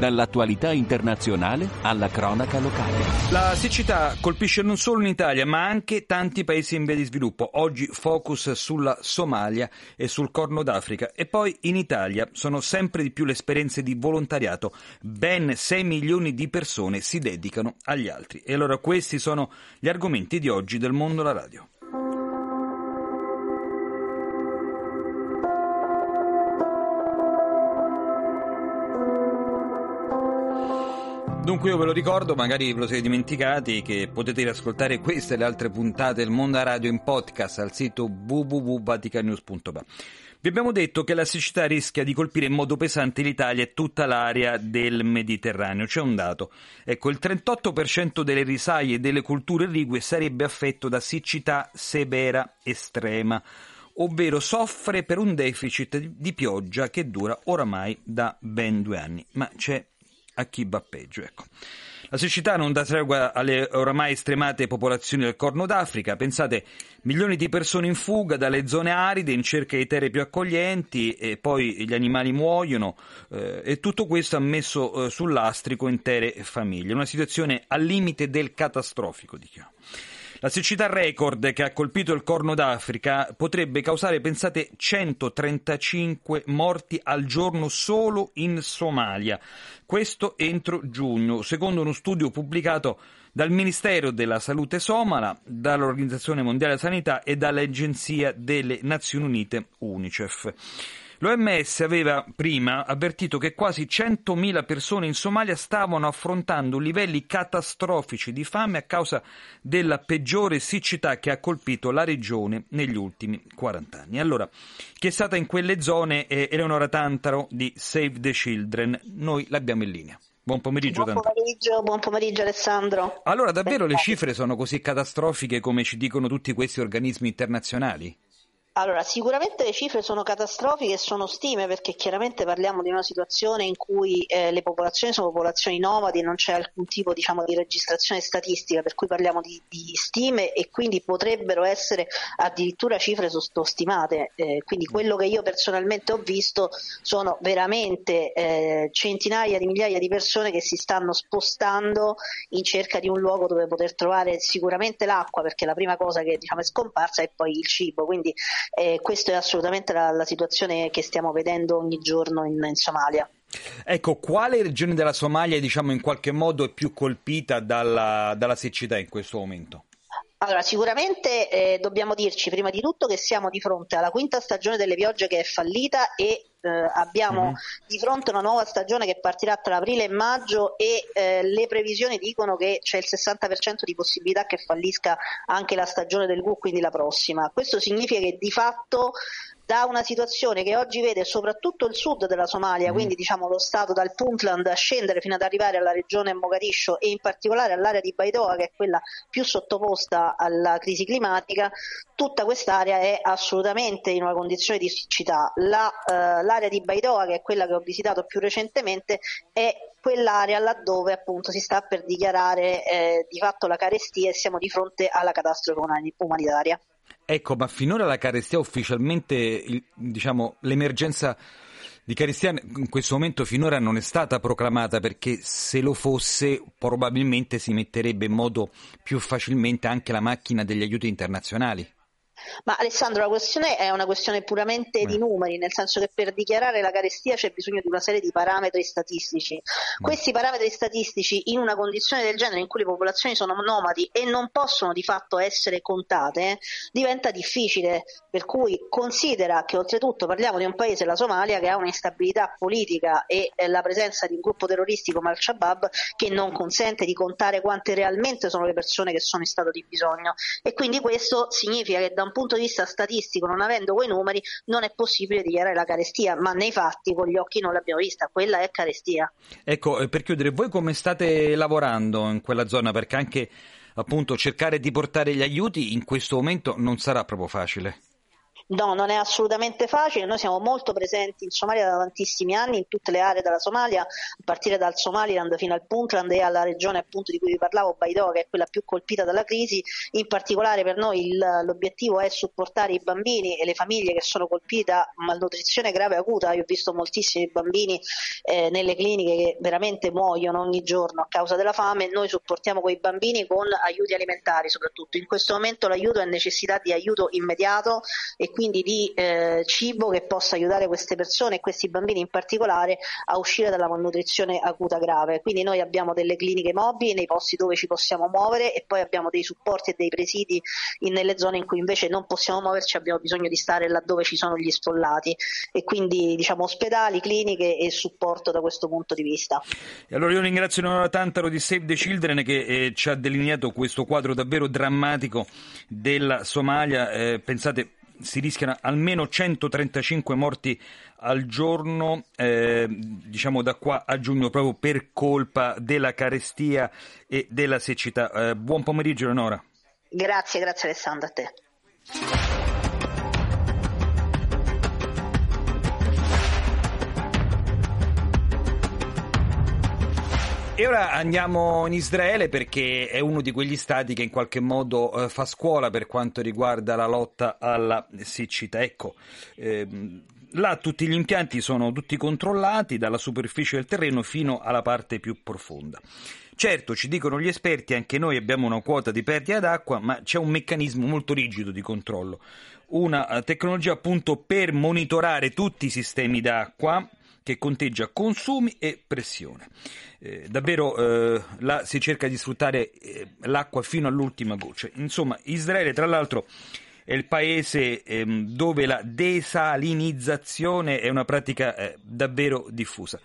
Dall'attualità internazionale alla cronaca locale. La siccità colpisce non solo in Italia, ma anche tanti paesi in via di sviluppo. Oggi focus sulla Somalia e sul Corno d'Africa. E poi in Italia sono sempre di più le esperienze di volontariato. Ben 6 milioni di persone si dedicano agli altri. E allora questi sono gli argomenti di oggi del mondo alla radio. Dunque io ve lo ricordo, magari ve lo siete dimenticati, che potete riascoltare queste e le altre puntate del Mondo Radio in podcast al sito www.vaticanews.va. Vi abbiamo detto che la siccità rischia di colpire in modo pesante l'Italia e tutta l'area del Mediterraneo. C'è un dato. Ecco, il 38% delle risaie e delle culture irrigue sarebbe affetto da siccità severa estrema ovvero soffre per un deficit di pioggia che dura oramai da ben due anni. Ma c'è a chi va peggio. Ecco. La siccità non dà tregua alle oramai stremate popolazioni del Corno d'Africa. Pensate, milioni di persone in fuga dalle zone aride in cerca di terre più accoglienti e poi gli animali muoiono eh, e tutto questo ha messo eh, sull'astrico intere famiglie. Una situazione al limite del catastrofico, diciamo. La siccità record che ha colpito il Corno d'Africa potrebbe causare, pensate, 135 morti al giorno solo in Somalia. Questo entro giugno, secondo uno studio pubblicato dal Ministero della Salute somala, dall'Organizzazione Mondiale della Sanità e dall'Agenzia delle Nazioni Unite UNICEF. L'OMS aveva prima avvertito che quasi 100.000 persone in Somalia stavano affrontando livelli catastrofici di fame a causa della peggiore siccità che ha colpito la regione negli ultimi 40 anni. Allora, chi è stata in quelle zone è Eleonora Tantaro di Save the Children. Noi l'abbiamo in linea. Buon pomeriggio, buon pomeriggio, buon pomeriggio Alessandro. Allora, davvero le cifre sono così catastrofiche come ci dicono tutti questi organismi internazionali? Allora, sicuramente le cifre sono catastrofiche e sono stime perché chiaramente parliamo di una situazione in cui eh, le popolazioni sono popolazioni nomadi e non c'è alcun tipo diciamo, di registrazione statistica, per cui parliamo di, di, stime e quindi potrebbero essere addirittura cifre sottostimate. Eh, quindi quello che io personalmente ho visto sono veramente eh, centinaia di migliaia di persone che si stanno spostando in cerca di un luogo dove poter trovare sicuramente l'acqua, perché la prima cosa che diciamo, è scomparsa è poi il cibo. Quindi eh, questa è assolutamente la, la, situazione che stiamo vedendo ogni giorno in, in Somalia. Ecco, quale regione della Somalia diciamo, in qualche modo è più colpita dalla, dalla siccità in questo momento? Allora, sicuramente eh, dobbiamo dirci prima di tutto che siamo di fronte alla quinta stagione delle piogge che è fallita e eh, abbiamo mm-hmm. di fronte una nuova stagione che partirà tra aprile e maggio e eh, le previsioni dicono che c'è il 60% di possibilità che fallisca anche la stagione del GU, quindi la prossima. Questo significa che di fatto da una situazione che oggi vede soprattutto il sud della Somalia, mm. quindi diciamo lo stato dal Puntland a scendere fino ad arrivare alla regione Mogadiscio e in particolare all'area di Baidoa che è quella più sottoposta alla crisi climatica, tutta quest'area è assolutamente in una condizione di siccità. La, eh, l'area di Baidoa, che è quella che ho visitato più recentemente, è quell'area laddove appunto si sta per dichiarare eh, di fatto la carestia e siamo di fronte alla catastrofe umanitaria. Ecco, ma finora la carestia ufficialmente, diciamo, l'emergenza di carestia in questo momento finora non è stata proclamata perché se lo fosse probabilmente si metterebbe in modo più facilmente anche la macchina degli aiuti internazionali. Ma Alessandro, la questione è una questione puramente di numeri, nel senso che per dichiarare la carestia c'è bisogno di una serie di parametri statistici. Questi parametri statistici, in una condizione del genere in cui le popolazioni sono nomadi e non possono di fatto essere contate, diventa difficile. Per cui considera che oltretutto parliamo di un paese, la Somalia, che ha un'instabilità politica e la presenza di un gruppo terroristico come Al-Shabaab che non consente di contare quante realmente sono le persone che sono in stato di bisogno. E quindi questo significa che da un un punto di vista statistico, non avendo quei numeri, non è possibile dichiarare la carestia, ma nei fatti con gli occhi non l'abbiamo vista, quella è carestia. Ecco, eh, per chiudere, voi come state lavorando in quella zona? Perché anche appunto cercare di portare gli aiuti in questo momento non sarà proprio facile. No, non è assolutamente facile, noi siamo molto presenti in Somalia da tantissimi anni, in tutte le aree della Somalia, a partire dal Somaliland fino al Puntland e alla regione appunto di cui vi parlavo, Baidoa, che è quella più colpita dalla crisi. In particolare per noi il, l'obiettivo è supportare i bambini e le famiglie che sono colpite da malnutrizione grave acuta. Io ho visto moltissimi bambini eh, nelle cliniche che veramente muoiono ogni giorno a causa della fame. Noi supportiamo quei bambini con aiuti alimentari soprattutto. In questo momento l'aiuto è necessità di aiuto immediato e quindi di eh, cibo che possa aiutare queste persone e questi bambini in particolare a uscire dalla malnutrizione acuta grave. Quindi noi abbiamo delle cliniche mobili nei posti dove ci possiamo muovere e poi abbiamo dei supporti e dei presidi in, nelle zone in cui invece non possiamo muoverci, abbiamo bisogno di stare laddove ci sono gli sfollati e quindi diciamo ospedali, cliniche e supporto da questo punto di vista. E allora io ringrazio Nora Tantaro di Save the Children che eh, ci ha delineato questo quadro davvero drammatico della Somalia. Eh, pensate si rischiano almeno 135 morti al giorno, eh, diciamo da qua a giugno, proprio per colpa della carestia e della siccità. Eh, buon pomeriggio, Eleonora. Grazie, grazie Alessandro, a te. E ora andiamo in Israele perché è uno di quegli stati che in qualche modo eh, fa scuola per quanto riguarda la lotta alla siccità. Ecco, ehm, là tutti gli impianti sono tutti controllati dalla superficie del terreno fino alla parte più profonda. Certo, ci dicono gli esperti, anche noi abbiamo una quota di perdita d'acqua, ma c'è un meccanismo molto rigido di controllo. Una eh, tecnologia appunto per monitorare tutti i sistemi d'acqua che conteggia consumi e pressione. Eh, davvero eh, là si cerca di sfruttare eh, l'acqua fino all'ultima goccia. Insomma, Israele, tra l'altro, è il paese ehm, dove la desalinizzazione è una pratica eh, davvero diffusa.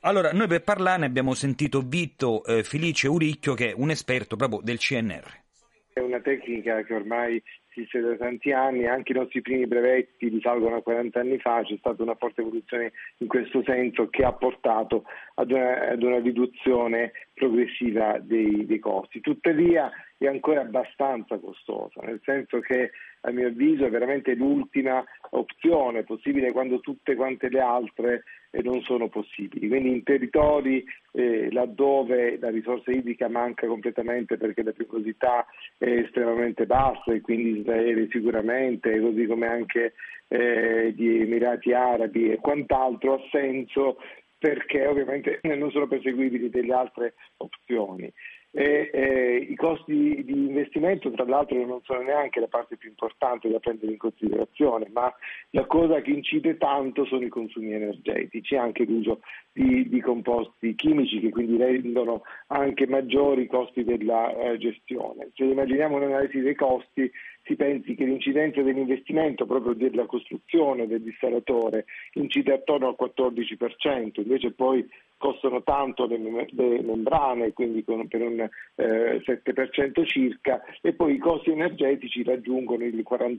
Allora, noi per parlarne abbiamo sentito Vito eh, Felice Uricchio, che è un esperto proprio del CNR. È una tecnica che ormai esiste da tanti anni, anche i nostri primi brevetti risalgono a 40 anni fa, c'è stata una forte evoluzione in questo senso che ha portato ad una, ad una riduzione progressiva dei, dei costi. Tuttavia è ancora abbastanza costosa, nel senso che a mio avviso è veramente l'ultima opzione possibile quando tutte quante le altre eh, non sono possibili. Quindi in territori eh, laddove la risorsa idrica manca completamente perché la pericolosità è estremamente bassa e quindi Israele sicuramente, così come anche eh, gli Emirati Arabi e quant'altro ha senso perché ovviamente non sono perseguibili delle altre opzioni e eh, i costi di investimento tra l'altro non sono neanche la parte più importante da prendere in considerazione, ma la cosa che incide tanto sono i consumi energetici, anche l'uso di, di composti chimici che quindi rendono anche maggiori i costi della eh, gestione. Se immaginiamo un'analisi dei costi si pensi che l'incidenza dell'investimento proprio della costruzione del dissalatore incide attorno al 14%, invece poi costano tanto le, membrane, quindi con, per un eh, 7% circa, e poi i costi energetici raggiungono il 41%.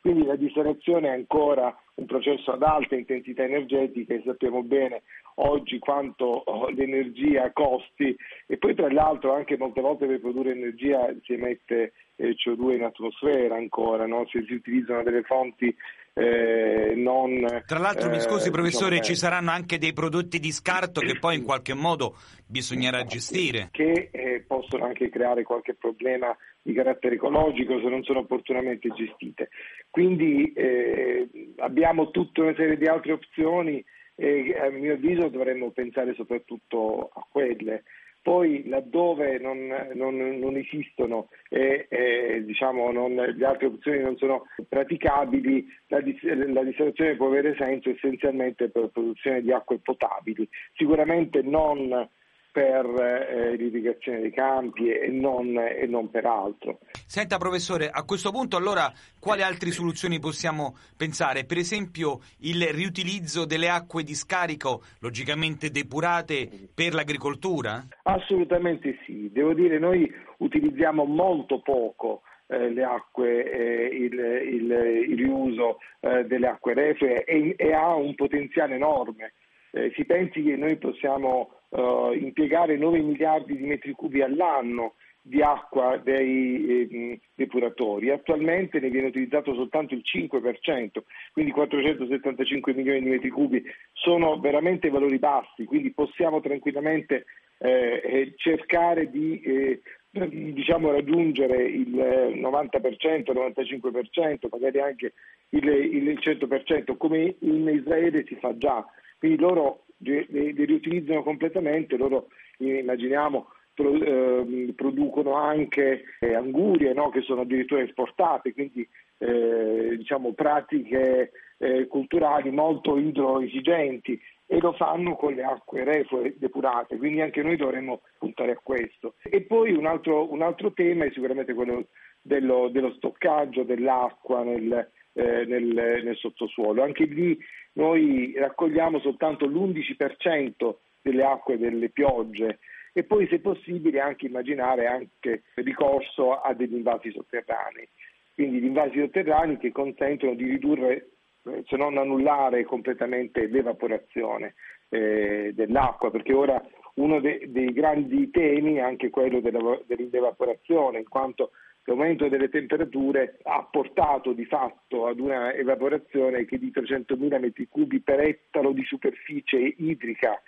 Quindi la dissalazione è ancora un processo ad alta intensità energetica e sappiamo bene oggi quanto oh, l'energia costi e poi tra l'altro anche molte volte per produrre energia si emette eh, CO2 in atmosfera ancora, no? se si utilizzano delle fonti eh, non... Tra l'altro, mi scusi eh, professore, diciamo, ci saranno anche dei prodotti di scarto che poi in qualche modo bisognerà gestire. Che eh, possono anche creare qualche problema di carattere ecologico se non sono opportunamente gestite. Quindi eh, abbiamo tutta una serie di altre opzioni e a mio avviso dovremmo pensare soprattutto a quelle. Poi laddove non, non, non esistono e, e diciamo non, le altre opzioni non sono praticabili, la, la distinazione può avere senso essenzialmente per la produzione di acque potabili, sicuramente non per eh, l'irrigazione dei campi e non, e non, per altro. Senta professore, a questo punto allora quali altre soluzioni possiamo pensare? Per esempio il riutilizzo delle acque di scarico, logicamente depurate, per l'agricoltura? Assolutamente sì, devo dire noi utilizziamo molto poco eh, le acque, eh, il, il, il, riuso eh, delle acque reflue e, e, ha un potenziale enorme. Eh, si pensi che noi possiamo eh, impiegare 9 miliardi di metri cubi all'anno di acqua dei eh, depuratori. Attualmente ne viene utilizzato soltanto il 5%, quindi 475 milioni di metri cubi sono veramente valori bassi, quindi possiamo tranquillamente eh, eh cercare di eh, diciamo, raggiungere il 90%, il 95%, magari anche il, il 100%, come in Israele si fa già. Quindi loro li riutilizzano completamente, loro immaginiamo pro, eh, producono anche eh, angurie no? che sono addirittura esportate, quindi eh, diciamo, pratiche eh, culturali molto idroesigenti e lo fanno con le acque reflue depurate, quindi anche noi dovremmo puntare a questo. E poi un altro, un altro tema è sicuramente quello dello, dello stoccaggio dell'acqua nel, eh, nel, nel, sottosuolo. Anche lì noi raccogliamo soltanto l'11% delle acque delle piogge e poi se possibile anche immaginare anche ricorso a degli invasi sotterranei. Quindi gli invasi sotterranei che consentono di ridurre eh, se non annullare completamente l'evaporazione eh, dell'acqua, perché ora uno de- dei grandi temi è anche quello dell'evaporazione, in quanto l'aumento delle temperature ha portato di fatto ad una evaporazione che di 300.000 metri cubi per ettaro di superficie idrica.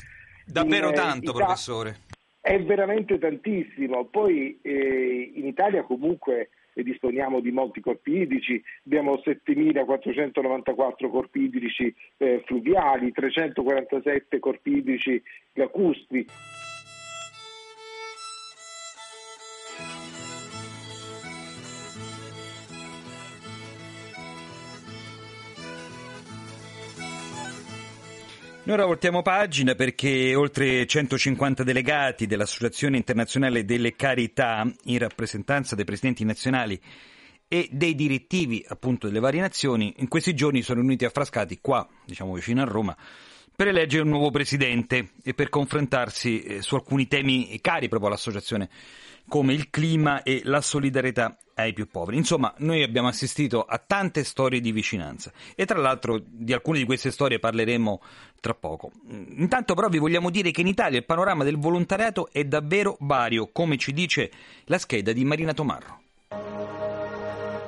Davvero in, tanto, Ita- professore. È veramente tantissimo. Poi eh, in Italia comunque e disponiamo di molti corpi idrici, abbiamo 7.494 corpi idrici eh, fluviali, 347 corpi idrici lacustri. Noi ora voltiamo pagina perché oltre 150 delegati dell'Associazione internazionale delle carità, in rappresentanza dei presidenti nazionali e dei direttivi appunto delle varie nazioni, in questi giorni sono riuniti a Frascati, qua, diciamo vicino a Roma, per eleggere un nuovo presidente e per confrontarsi eh, su alcuni temi cari proprio all'associazione, come il clima e la solidarietà ai più poveri. Insomma, noi abbiamo assistito a tante storie di vicinanza e tra l'altro di alcune di queste storie parleremo tra poco. Intanto però vi vogliamo dire che in Italia il panorama del volontariato è davvero vario, come ci dice la scheda di Marina Tomarro.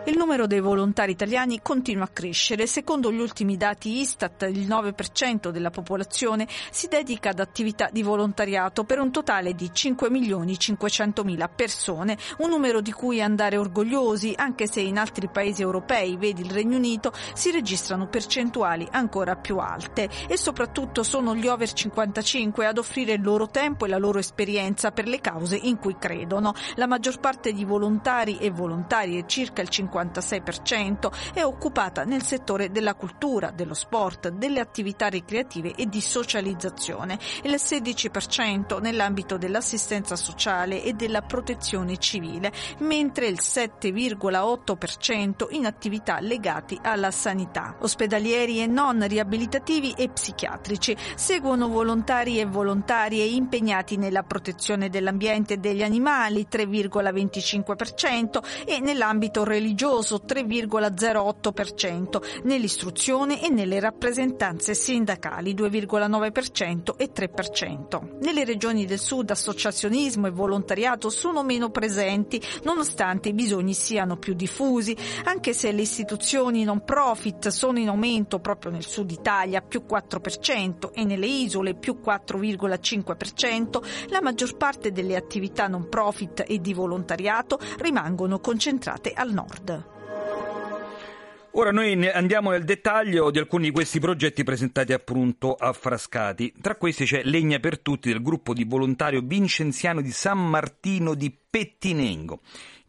Il numero dei volontari italiani continua a crescere. Secondo gli ultimi dati Istat, il 9% della popolazione si dedica ad attività di volontariato per un totale di 5 milioni 500 mila persone, un numero di cui andare orgogliosi, anche se in altri paesi europei, vedi il Regno Unito, si registrano percentuali ancora più alte e soprattutto sono gli over 55 ad offrire il loro tempo e la loro esperienza per le cause in cui credono. La maggior parte di volontari e volontarie, circa il 50 56%, è occupata nel settore della cultura, dello sport, delle attività ricreative e di socializzazione, il 16% nell'ambito dell'assistenza sociale e della protezione civile, mentre il 7,8% in attività legati alla sanità. Ospedalieri e non riabilitativi e psichiatrici seguono volontari e volontarie impegnati nella protezione dell'ambiente e degli animali 3,25% e nell'ambito religioso religioso 3,08%, nell'istruzione e nelle rappresentanze sindacali 2,9% e 3%. Nelle regioni del sud associazionismo e volontariato sono meno presenti, nonostante i bisogni siano più diffusi, anche se le istituzioni non profit sono in aumento proprio nel sud Italia più 4% e nelle isole più 4,5%, la maggior parte delle attività non profit e di volontariato rimangono concentrate al nord. Ora noi andiamo nel dettaglio di alcuni di questi progetti presentati appunto a Frascati. Tra questi c'è Legna per Tutti del gruppo di volontario vincenziano di San Martino di Pettinengo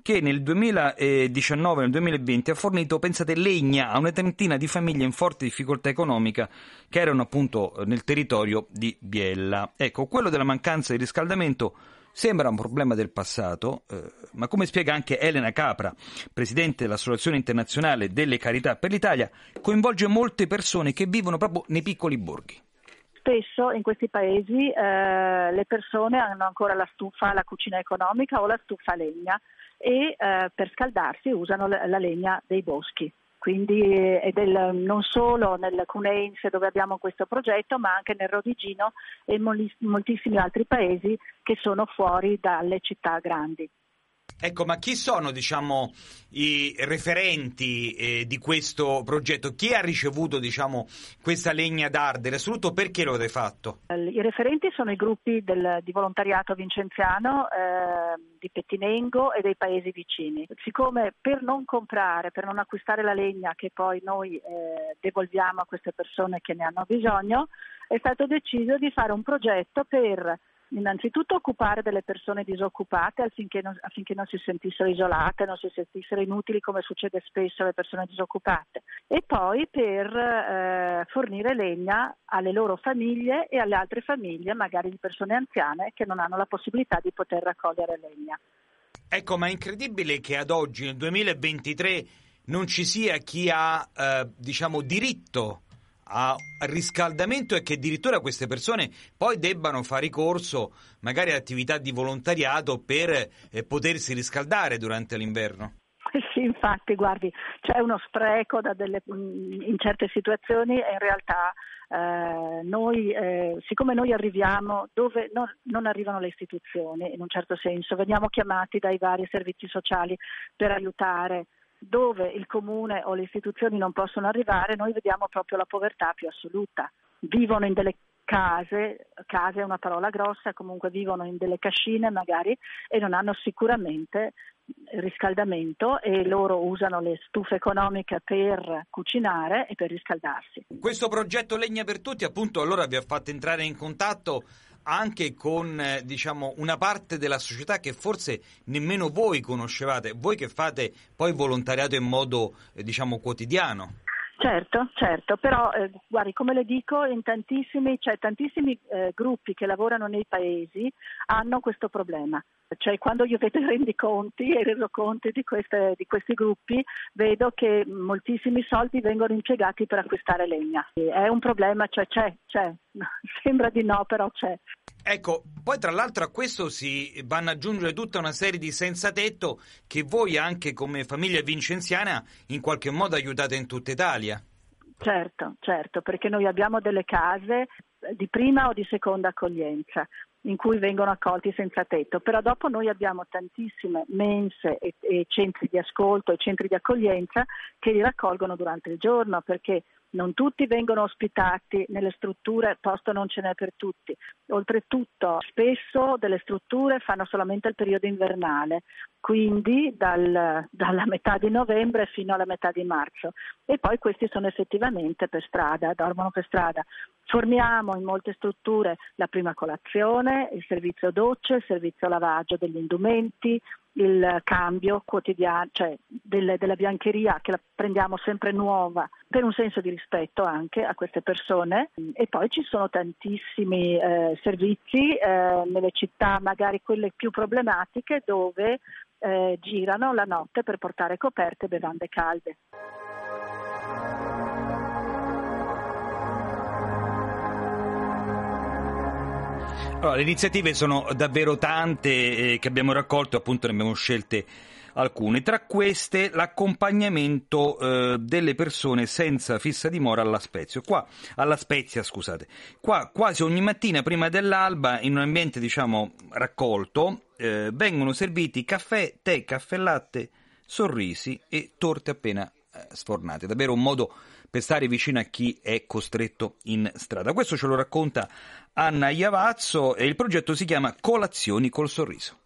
che nel 2019 e nel 2020 ha fornito, pensate, legna a una trentina di famiglie in forte difficoltà economica che erano appunto nel territorio di Biella. Ecco, quello della mancanza di riscaldamento Sembra un problema del passato, eh, ma come spiega anche Elena Capra, presidente dell'Associazione internazionale delle carità per l'Italia, coinvolge molte persone che vivono proprio nei piccoli borghi. spesso in questi paesi eh, le persone hanno ancora la stufa, la cucina economica o la stufa a legna e eh, per scaldarsi usano la, la legna dei boschi quindi è del, non solo nel Cuneinsee dove abbiamo questo progetto, ma anche nel Rodigino e in moltissimi altri paesi che sono fuori dalle città grandi. Ecco, ma chi sono diciamo, i referenti eh, di questo progetto? Chi ha ricevuto diciamo, questa legna d'ardere? Soprattutto perché lo avete fatto? I referenti sono i gruppi del, di volontariato vincenziano eh, di Pettinengo e dei paesi vicini. Siccome per non comprare, per non acquistare la legna che poi noi eh, devolviamo a queste persone che ne hanno bisogno, è stato deciso di fare un progetto per innanzitutto occupare delle persone disoccupate affinché non, affinché non, si sentissero isolate, non si sentissero inutili come succede spesso alle persone disoccupate e poi per eh, fornire legna alle loro famiglie e alle altre famiglie, magari di persone anziane che non hanno la possibilità di poter raccogliere legna. Ecco, ma è incredibile che ad oggi, nel 2023, non ci sia chi ha eh, diciamo, diritto a riscaldamento e che addirittura queste persone poi debbano fare ricorso magari a attività di volontariato per eh, potersi riscaldare durante l'inverno. Sì, infatti, guardi, c'è uno spreco delle, in certe situazioni e in realtà eh, noi, eh, siccome noi arriviamo dove non, non, arrivano le istituzioni, in un certo senso, veniamo chiamati dai vari servizi sociali per aiutare dove il comune o le istituzioni non possono arrivare, noi vediamo proprio la povertà più assoluta. Vivono in delle case, case è una parola grossa, comunque vivono in delle cascine magari e non hanno sicuramente riscaldamento e loro usano le stufe economiche per cucinare e per riscaldarsi. Questo progetto Legna per Tutti appunto allora vi ha fatto entrare in contatto anche con eh, diciamo, una parte della società che forse nemmeno voi conoscevate, voi che fate poi volontariato in modo eh, diciamo, quotidiano. Certo, certo, però eh, guardi, come le dico, in tantissimi, cioè, tantissimi eh, gruppi che lavorano nei paesi hanno questo problema. Cioè, quando io vedo i rendiconti e i resoconti di, di questi gruppi, vedo che moltissimi soldi vengono impiegati per acquistare legna. È un problema, cioè c'è, c'è. Sembra di no, però c'è. Ecco, poi tra l'altro a questo si vanno ad aggiungere tutta una serie di senza tetto che voi anche come famiglia vincenziana in qualche modo aiutate in tutta Italia. Certo, certo, perché noi abbiamo delle case di prima o di seconda accoglienza in cui vengono accolti senza tetto, però dopo noi abbiamo tantissime mense e, e centri di ascolto e centri di accoglienza che li raccolgono durante il giorno perché non tutti vengono ospitati nelle strutture, posto non ce n'è per tutti. Oltretutto, spesso delle strutture fanno solamente il periodo invernale, quindi dal, dalla metà di novembre fino alla metà di marzo. E poi questi sono effettivamente per strada, dormono per strada. Forniamo in molte strutture la prima colazione, il servizio docce, il servizio lavaggio degli indumenti, il cambio quotidiano, cioè delle, della biancheria che la prendiamo sempre nuova per un senso di rispetto anche a queste persone e poi ci sono tantissimi eh, servizi eh, nelle città magari quelle più problematiche dove eh, girano la notte per portare coperte e bevande calde. Allora, le iniziative sono davvero tante eh, che abbiamo raccolto, appunto ne abbiamo scelte alcune. Tra queste l'accompagnamento eh, delle persone senza fissa dimora alla Spezia. Qua, alla Spezia, scusate. Qua quasi ogni mattina prima dell'alba, in un ambiente diciamo raccolto, eh, vengono serviti caffè, tè, caffè latte, sorrisi e torte appena eh, sfornate. Davvero un modo per stare vicino a chi è costretto in strada. Questo ce lo racconta Anna Iavazzo e il progetto si chiama Colazioni col sorriso.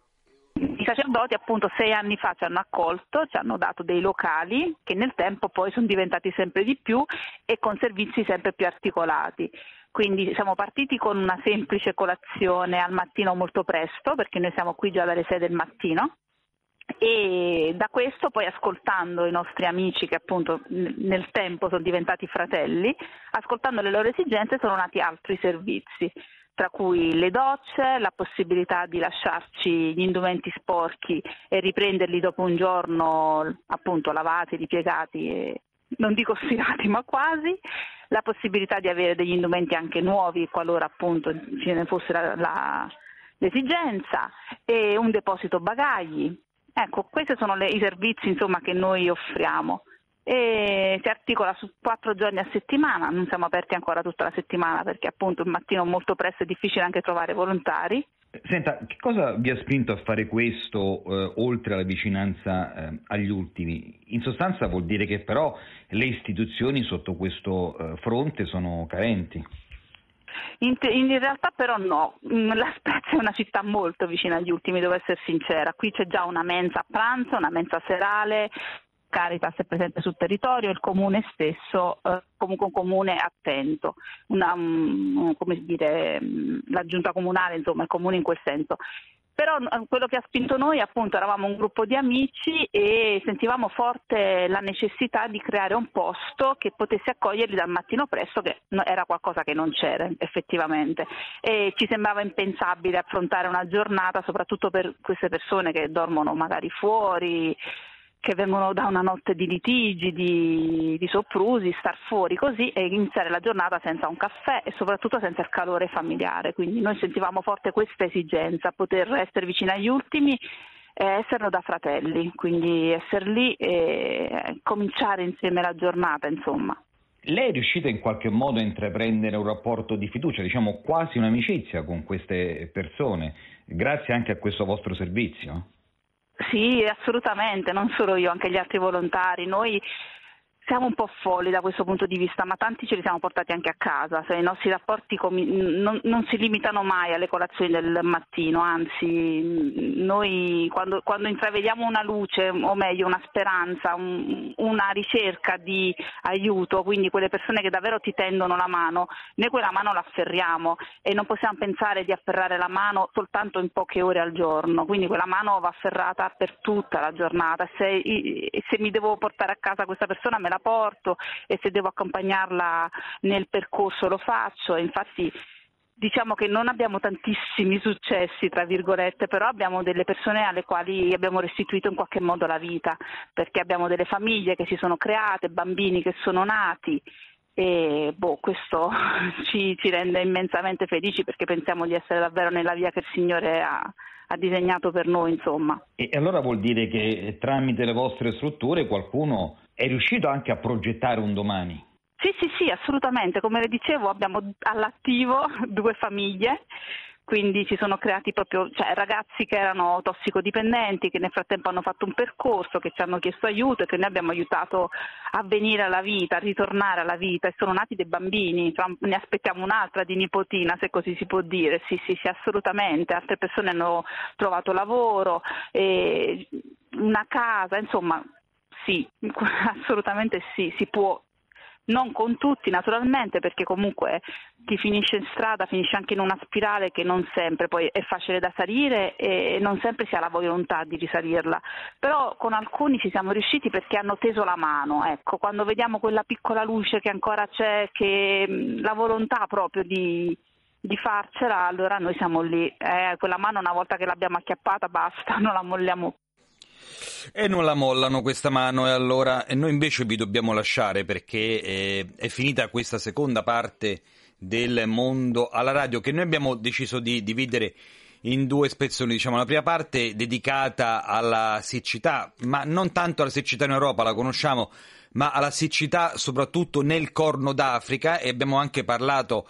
I sacerdoti appunto sei anni fa ci hanno accolto, ci hanno dato dei locali che nel tempo poi sono diventati sempre di più e con servizi sempre più articolati. Quindi siamo partiti con una semplice colazione al mattino molto presto, perché noi siamo qui già dalle 6 del mattino, e da questo poi ascoltando i nostri amici che appunto nel tempo sono diventati fratelli, ascoltando le loro esigenze sono nati altri servizi, tra cui le docce, la possibilità di lasciarci gli indumenti sporchi e riprenderli dopo un giorno appunto lavati, ripiegati e, non dico sfilati ma quasi, la possibilità di avere degli indumenti anche nuovi qualora appunto ce ne fosse la, la, l'esigenza e un deposito bagagli. Ecco, questi sono le, i servizi insomma, che noi offriamo e si articola su quattro giorni a settimana, non siamo aperti ancora tutta la settimana perché appunto il mattino molto presto è difficile anche trovare volontari. Senta, che cosa vi ha spinto a fare questo eh, oltre alla vicinanza eh, agli ultimi? In sostanza vuol dire che però le istituzioni sotto questo eh, fronte sono carenti. In, in, realtà però no, mm, la Spezia è una città molto vicina agli ultimi, devo essere sincera. Qui c'è già una mensa a pranzo, una mensa serale, Caritas è presente sul territorio, il comune stesso, eh, comunque un comune attento, una, um, dire, mm, la giunta comunale, insomma il comune in quel senso. Però eh, quello che ha spinto noi, appunto, eravamo un gruppo di amici e sentivamo forte la necessità di creare un posto che potesse accoglierli dal mattino presto, che era qualcosa che non c'era effettivamente. E ci sembrava impensabile affrontare una giornata, soprattutto per queste persone che dormono magari fuori, che vengono da una notte di litigi, di, di, soprusi, star fuori così e iniziare la giornata senza un caffè e soprattutto senza il calore familiare. Quindi noi sentivamo forte questa esigenza, poter essere vicini agli ultimi e esserlo da fratelli, quindi essere lì e cominciare insieme la giornata, insomma. Lei è riuscita in qualche modo a intraprendere un rapporto di fiducia, diciamo quasi un'amicizia con queste persone, grazie anche a questo vostro servizio? Sì, assolutamente, non solo io, anche gli altri volontari. Noi siamo un po' folli da questo punto di vista, ma tanti ce li siamo portati anche a casa, cioè, i nostri rapporti comi- non, non, si limitano mai alle colazioni del mattino, anzi noi quando, quando intravediamo una luce, o meglio una speranza, un, una ricerca di aiuto, quindi quelle persone che davvero ti tendono la mano, noi quella mano la afferriamo e non possiamo pensare di afferrare la mano soltanto in poche ore al giorno, quindi quella mano va afferrata per tutta la giornata, se, se mi devo portare a casa questa persona me la la porto e se devo accompagnarla nel percorso lo faccio. Infatti diciamo che non abbiamo tantissimi successi, tra virgolette, però abbiamo delle persone alle quali abbiamo restituito in qualche modo la vita, perché abbiamo delle famiglie che si sono create, bambini che sono nati e boh, questo ci, ci, rende immensamente felici perché pensiamo di essere davvero nella via che il Signore ha, ha disegnato per noi, insomma. E allora vuol dire che tramite le vostre strutture qualcuno è riuscito anche a progettare un domani. Sì, sì, sì, assolutamente. Come le dicevo, abbiamo all'attivo due famiglie quindi si sono creati proprio cioè, ragazzi che erano tossicodipendenti, che nel frattempo hanno fatto un percorso, che ci hanno chiesto aiuto e che noi abbiamo aiutato a venire alla vita, a ritornare alla vita e sono nati dei bambini, ne aspettiamo un'altra di nipotina se così si può dire, sì sì sì assolutamente, altre persone hanno trovato lavoro, una casa, insomma sì, assolutamente sì, si può non con tutti naturalmente perché comunque chi finisce in strada finisce anche in una spirale che non sempre poi è facile da salire e non sempre si ha la volontà di risalirla, però con alcuni ci siamo riusciti perché hanno teso la mano, ecco, quando vediamo quella piccola luce che ancora c'è, che la volontà proprio di, di farcela, allora noi siamo lì, eh, quella mano una volta che l'abbiamo acchiappata basta, non la molliamo. E non la mollano questa mano e allora e noi invece vi dobbiamo lasciare perché eh, è finita questa seconda parte del mondo alla radio che noi abbiamo deciso di dividere in due spezzoni, diciamo la prima parte dedicata alla siccità, ma non tanto alla siccità in Europa, la conosciamo, ma alla siccità soprattutto nel Corno d'Africa. E abbiamo anche parlato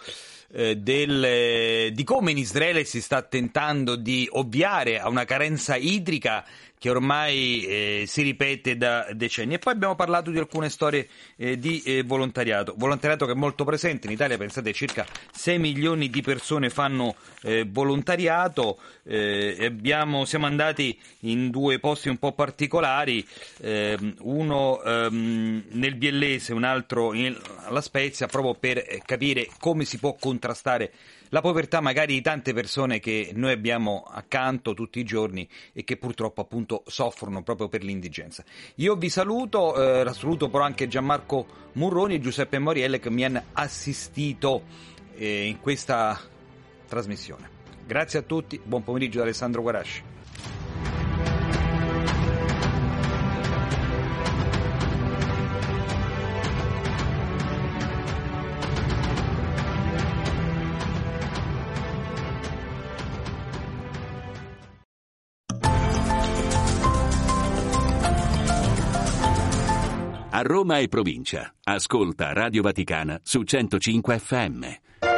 eh, del, di come in Israele si sta tentando di ovviare a una carenza idrica che ormai eh, si ripete da decenni. E poi abbiamo parlato di alcune storie eh, di eh, volontariato, volontariato che è molto presente. In Italia, pensate circa 6 milioni di persone fanno eh, volontariato, eh, abbiamo, siamo andati in due posti un po' particolari, ehm, uno ehm, nel Biellese, un altro in, alla Spezia, proprio per capire come si può contrastare la povertà magari di tante persone che noi abbiamo accanto tutti i giorni e che purtroppo appunto soffrono proprio per l'indigenza. Io vi saluto, eh, saluto però anche Gianmarco Murroni e Giuseppe Morielle che mi hanno assistito eh, in questa trasmissione. Grazie a tutti, buon pomeriggio da Alessandro Guarasci. Roma e provincia, ascolta Radio Vaticana su 105 FM.